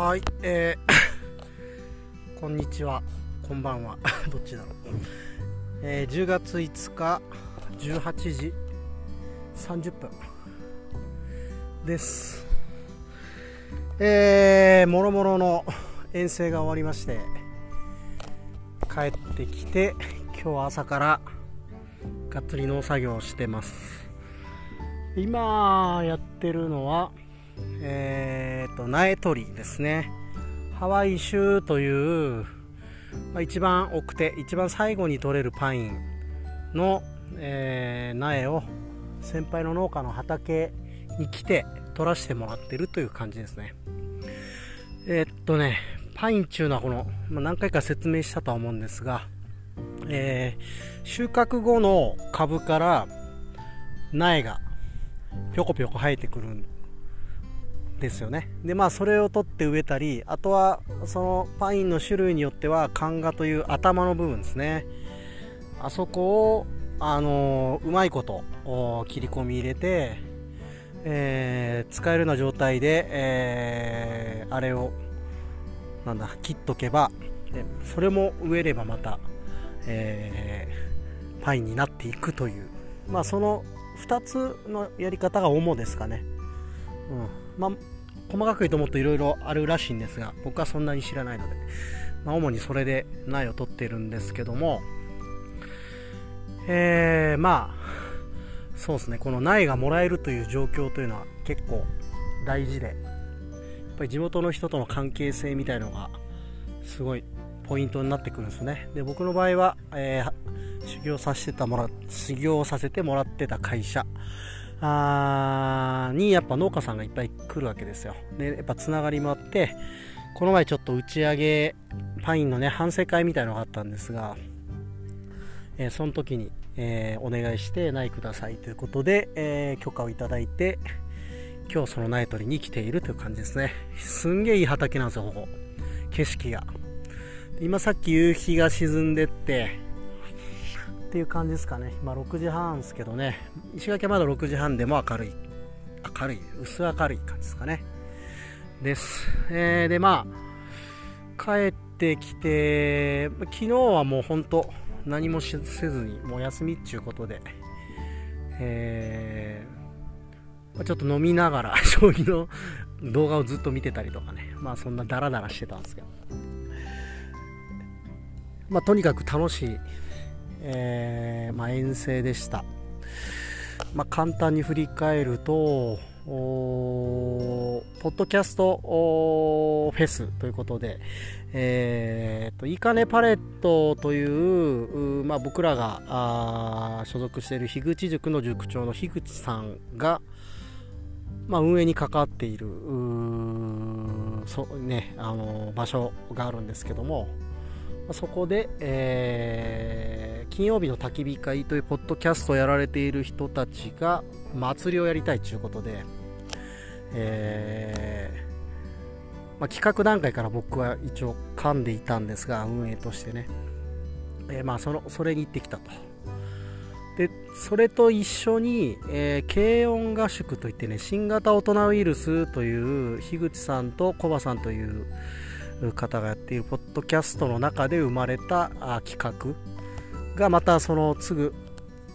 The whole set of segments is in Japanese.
はい、えー、こんにちは、こんばんは、どっちだろう。えー、10月5日、18時30分です。えー、もろもろの遠征が終わりまして、帰ってきて、今日は朝からがっつり農作業をしてます。今やってるのは、えー、と苗取りですね。ハワイ州という、まあ、一番奥手一番最後に取れるパインの、えー苗を先輩の農家の畑に来て取らせてもらってるという感じですね。えーっとねパインっていうのはこの、まあ、何回か説明したとは思うんですが、えー収穫後の株から苗がぴょこぴょこ生えてくるんですよね。でまあそれを取って植えたりあとはそのパインの種類によってはカガという頭の部分ですね。あそこをあのうまいこと切り込み入れて、えー使えるような状態で、えーあれをなんだ切っとけばでそれも植えればまた、えーパインになっていくという。まあその2つのやり方が主ですかね。うん。まあ、細かく言うともっといろいろあるらしいんですが僕はそんなに知らないので、まあ、主にそれで苗を取っているんですけどもえー、まあそうですねこの苗がもらえるという状況というのは結構大事でやっぱり地元の人との関係性みたいのがすごいポイントになってくるんですね。で僕の場合は、えー修行させてたもら修行させてもらってた会社あーにやっぱ農家さんがいっぱい来るわけですよ。でやっぱつながりもあってこの前ちょっと打ち上げパインのね反省会みたいのがあったんですが、えーその時に、えーお願いして苗くださいということで、えー許可をいただいて今日その苗取りに来ているという感じですね。すんげえいい畑なんですよここ。景色が。今さっき夕日が沈んでってっていう感じですかね。今6時半ですけどね。石垣はまだ6時半でも明るい。明るい。薄明るい感じですかね。です、えーでまあ帰ってきて昨日はもう本当何もせずにもう休みっていうことでえーちょっと飲みながら 将棋の動画をずっと見てたりとかね。まあそんなダラダラしてたんですけど。まあとにかく楽しい。えーまあ、遠征でした、まあ、簡単に振り返るとポッドキャストフェスということで、えーといいかねパレットといううまあ、僕らが所属している樋口塾の塾長の樋口さんが、まあ、運営に関わっているう、ね、あの場所があるんですけどもそこで、えー金曜日の焚き火会というポッドキャストをやられている人たちが祭りをやりたいということで、えーまあ、企画段階から僕は一応噛んでいたんですが運営としてね、えーまあ、そのそれに行ってきたと。でそれと一緒に、えー軽音合宿といってね新型大人ウイルスという樋口さんとコバさんという方がやっているポッドキャストの中で生まれた企画がまたその次ぐ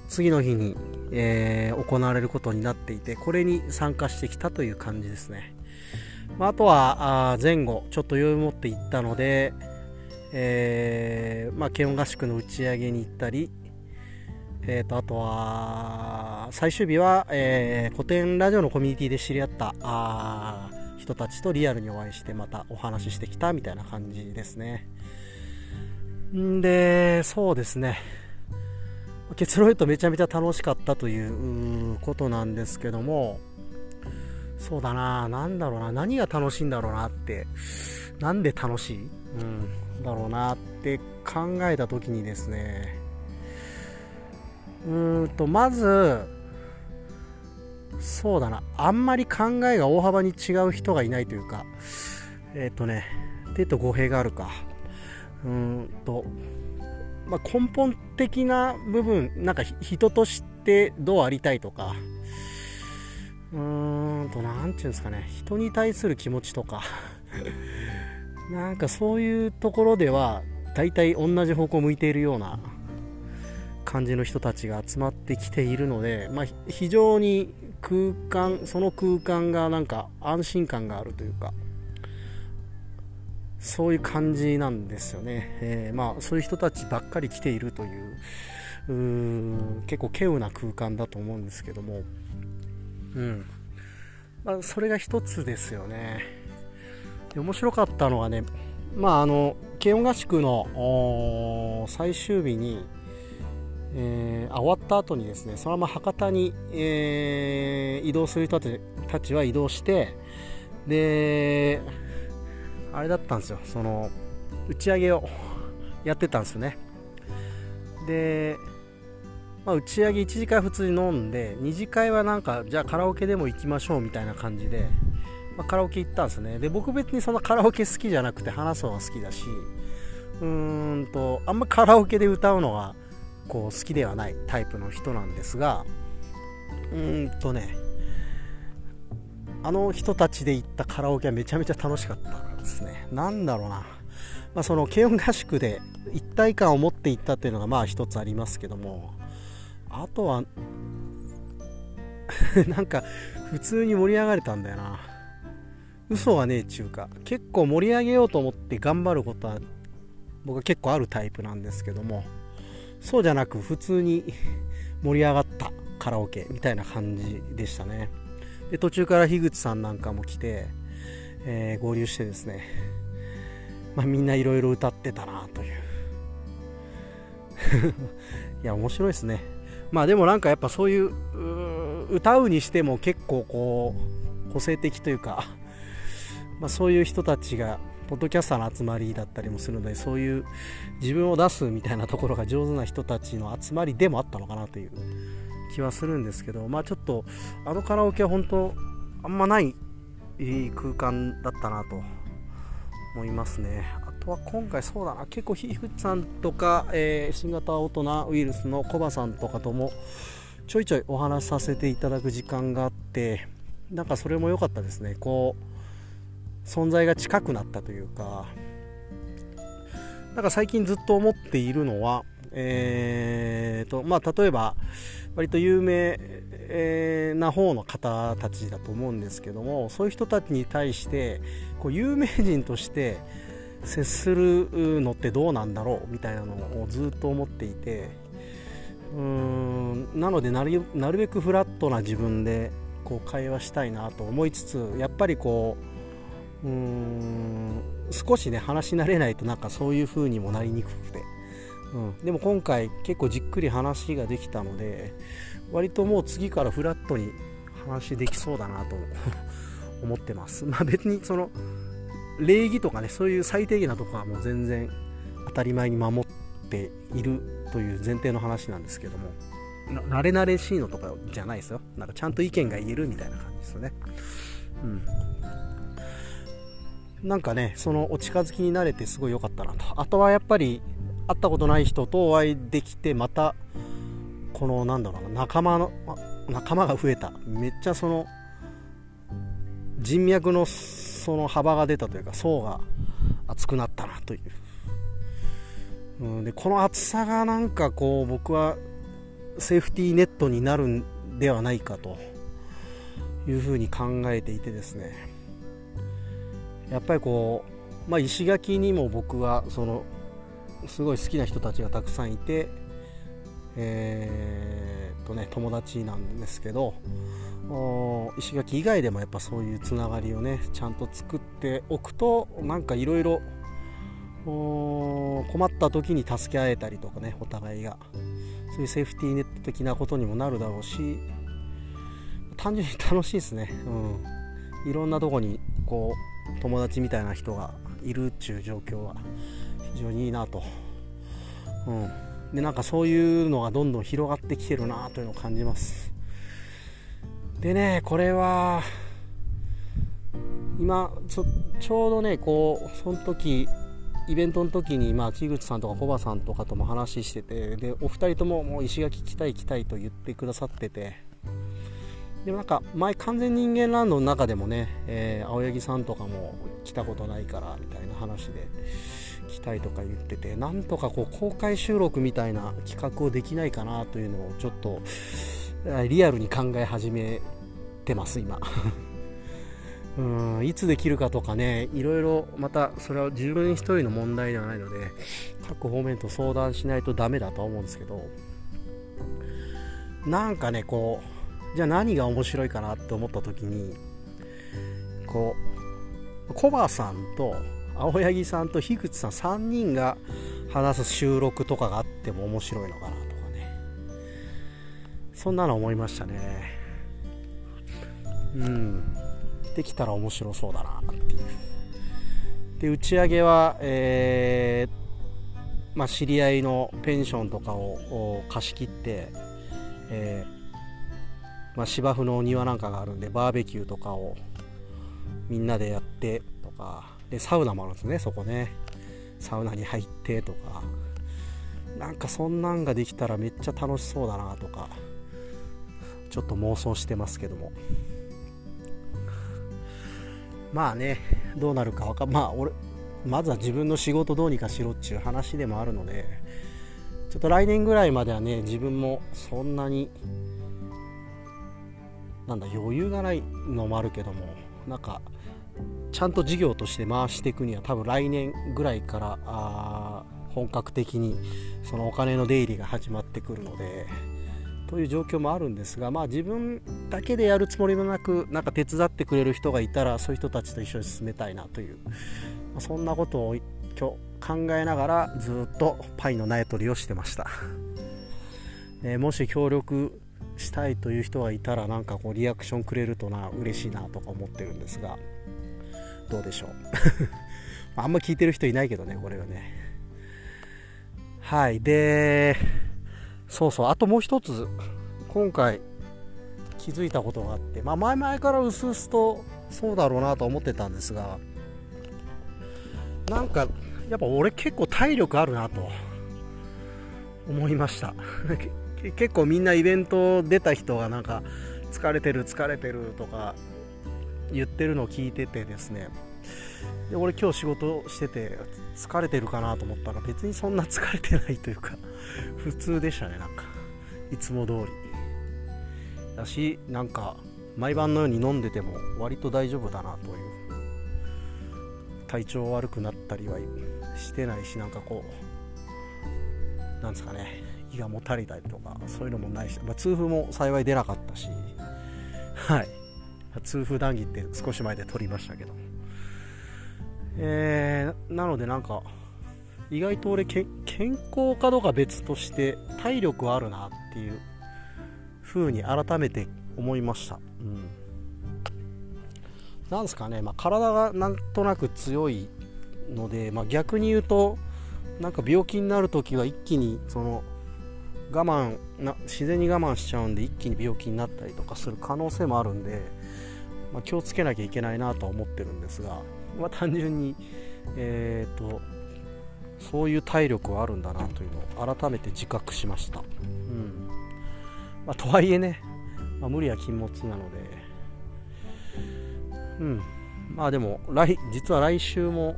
次の日に、えー行われることになっていてこれに参加してきたという感じですね、まあ、あとはあ前後ちょっと余裕を持って行ったので、えーまあ、軽音合宿の打ち上げに行ったりえー、とあとは最終日は、えー古典ラジオのコミュニティで知り合ったあ人たちとリアルにお会いしてまたお話ししてきたみたいな感じですね。んでそうですね。結論言うとめちゃめちゃ楽しかったということなんですけども。そうだな。なんだろうな。何が楽しいんだろうなって。なんで楽しい、うん、だろうなって考えた時にですね。うんとまずそうだな。あんまり考えが大幅に違う人がいないというか。えっ、とね。ってと語弊があるか。うんと、まあ、根本的な部分なんか人としてどうありたいとか。うーんと何ていうんですかね。人に対する気持ちとか。なんかそういうところでは大体同じ方向を向いているような。感じの人たちが集まってきているので、まあ、非常に空間その空間がなんか安心感があるというかそういう感じなんですよね、えー、まあ、そういう人たちばっかり来ているという結構稀有な空間だと思うんですけども、うん。まあ、それが一つですよね。で面白かったのはねまああの慶応合宿の最終日に、えー、終わった後にですねそのまま博多に、えー、移動する人たちは移動してであれだったんですよ。その打ち上げをやってたんですよね。で、まあ、打ち上げ1次会普通に飲んで2次会はなんかじゃあカラオケでも行きましょうみたいな感じで、まあ、カラオケ行ったんですね。で僕別にそんなカラオケ好きじゃなくて話すのが好きだしうーんとあんまカラオケで歌うのがこう好きではないタイプの人なんですがうーんとねあの人たちで行ったカラオケはめちゃめちゃ楽しかったですね。なんだろうな。まあ、その軽音合宿で一体感を持っていったっていうのがまあ一つありますけども、あとは なんか普通に盛り上がれたんだよな。嘘はねえちゅうか、結構盛り上げようと思って頑張ることは僕は結構あるタイプなんですけども、そうじゃなく普通に盛り上がったカラオケみたいな感じでしたね。で途中から樋口さんなんかも来て、えー、合流してですね、まあ、みんないろいろ歌ってたなという いや面白いですねまあでもなんかやっぱそういう歌うにしても結構こう個性的というかまあ、そういう人たちがポッドキャスターの集まりだったりもするのでそういう自分を出すみたいなところが上手な人たちの集まりでもあったのかなという気はするんですけどまあちょっとあのカラオケは本当あんまないいい空間だったなと思いますね。あとは今回そうだな、結構ひふさんとか、えー、新型大人ウイルスのコバさんとかともちょいちょいお話しさせていただく時間があって、なんかそれも良かったですね。こう、存在が近くなったというか、なんか最近ずっと思っているのは、えーとまあ、例えば割と有名な方の方たちだと思うんですけどもそういう人たちに対してこう有名人として接するのってどうなんだろうみたいなのをずっと思っていてうーんなのでなるなるべくフラットな自分でこう会話したいなと思いつつやっぱりこううーん少しね話し慣れないとなんかそういう風にもなりにくくて。うん、でも今回結構じっくり話ができたので割ともう次からフラットに話できそうだなと 思ってます。まあ別にその礼儀とかねそういう最低限なとこはもう全然当たり前に守っているという前提の話なんですけども。慣れ慣れしいのとかじゃないですよ。なんかちゃんと意見が言えるみたいな感じですよね。うん。なんかねそのお近づきになれてすごい良かったなと。あとはやっぱり会ったことない人とお会いできてまたこのなんだろうな仲間の仲間が増えた。めっちゃその人脈のその幅が出たというか層が厚くなったなという、うん、でこの厚さがなんかこう僕はセーフティーネットになるんではないかというふうに考えていてですね。やっぱりこう、まあ、石垣にも僕はそのすごい好きな人たちがたくさんいて、えー、とね、友達なんですけど石垣以外でもやっぱそういうつながりをねちゃんと作っておくとなんかいろいろ困った時に助け合えたりとかねお互いが。そういうセーフティーネット的なことにもなるだろうし単純に楽しいですね、うん、いろんなとこにこう友達みたいな人がいるっちゅう状況は非常にいいなと、うん、でなんかそういうのがどんどん広がってきてるなというのを感じます。でねこれは今ちょちょうどねこうその時イベントの時に、まあ、木口さんとかコバさんとかとも話しててでお二人とももう石垣来たい来たいと言ってくださってて。でもなんか前完全人間ランドの中でもね、えー、青柳さんとかも来たことないからみたいな話で来たいとか言っててなんとかこう公開収録みたいな企画をできないかなというのをちょっとリアルに考え始めてます今。うんいつできるかとかねいろいろまたそれは自分一人の問題ではないので各方面と相談しないとダメだとは思うんですけどなんかねこうじゃあ何が面白いかなって思った時にこうコバさんと青柳さんと樋口さん3人が話す収録とかがあっても面白いのかなとかね。そんなの思いましたね。うん。できたら面白そうだなっていう。で打ち上げは、えー、まあ、知り合いのペンションとかを貸し切って、えー、まあ、芝生のお庭なんかがあるんでバーベキューとかをみんなでやってとかでサウナもあるんですねそこね。サウナに入ってとか。なんかそんなんができたらめっちゃ楽しそうだなとかちょっと妄想してますけども。まあねどうなるかわかまあ俺まずは自分の仕事どうにかしろっちゅう話でもあるのでちょっと来年ぐらいまではね自分もそんなになんだ余裕がないのもあるけどもなんかちゃんと事業として回していくには多分来年ぐらいからあ本格的にそのお金の出入りが始まってくるのでという状況もあるんですが、まあ、自分だけでやるつもりもなくなんか手伝ってくれる人がいたらそういう人たちと一緒に進めたいなという、まあ、そんなことを今日考えながらずっとパイの苗取りをしてました、えー、もし協力したいという人がいたらなんかこうリアクションくれるとな嬉しいなとか思ってるんですがどうでしょう？あんま聞いてる人いないけどねこれはね。はいでそうそうあともう一つ今回気づいたことがあって、まあ、前々からうすうすとそうだろうなと思ってたんですがなんかやっぱ俺結構体力あるなと思いました。結構みんなイベント出た人がなんか疲れてる疲れてるとか言ってるのを聞いててですね。で俺今日仕事してて疲れてるかなと思ったら別にそんな疲れてないというか普通でしたねなんか。いつも通り。だしなんか毎晩のように飲んでても割と大丈夫だなという。体調悪くなったりはしてないしなんかこうなんですかね胃がもたれたりとかそういうのもないし、まあ、痛風も幸い出なかったし はい。痛風談義って少し前で撮りましたけど。えー、なのでなんか意外と俺健康かどうか別として体力はあるなっていう風に改めて思いました、うん、なんですかね、まあ、体がなんとなく強いので、まあ、逆に言うとなんか病気になるときは一気にその我慢な自然に我慢しちゃうんで一気に病気になったりとかする可能性もあるんで、まあ、気をつけなきゃいけないなとは思ってるんですが、まあ、単純に、えーと、そういう体力はあるんだなというのを改めて自覚しました、うん。まあ、とはいえね、ま、無理は禁物なので。うん。まあでも来実は来週も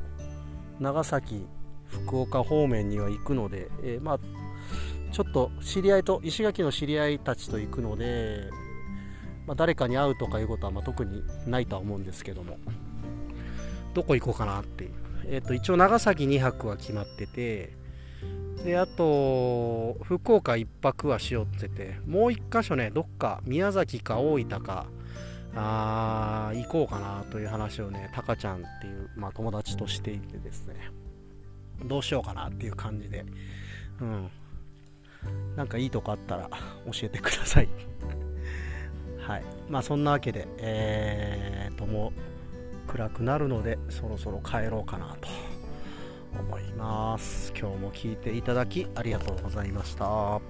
長崎福岡方面には行くので、えー、まあちょっと知り合いと石垣の知り合いたちと行くので、まあ、誰かに会うとかいうことはま特にないとは思うんですけども。どこ行こうかなっていう、えー、と一応長崎2泊は決まっててであと福岡1泊はしようっててもう1箇所ねどっか宮崎か大分かあ行こうかなという話をねタカちゃんっていう、まあ、友達としていてですね。どうしようかなっていう感じで。うん。なんかいいとこあったら教えてください。はい。まあそんなわけでえーともう暗くなるのでそろそろ帰ろうかなと思います。今日も聞いていただきありがとうございました。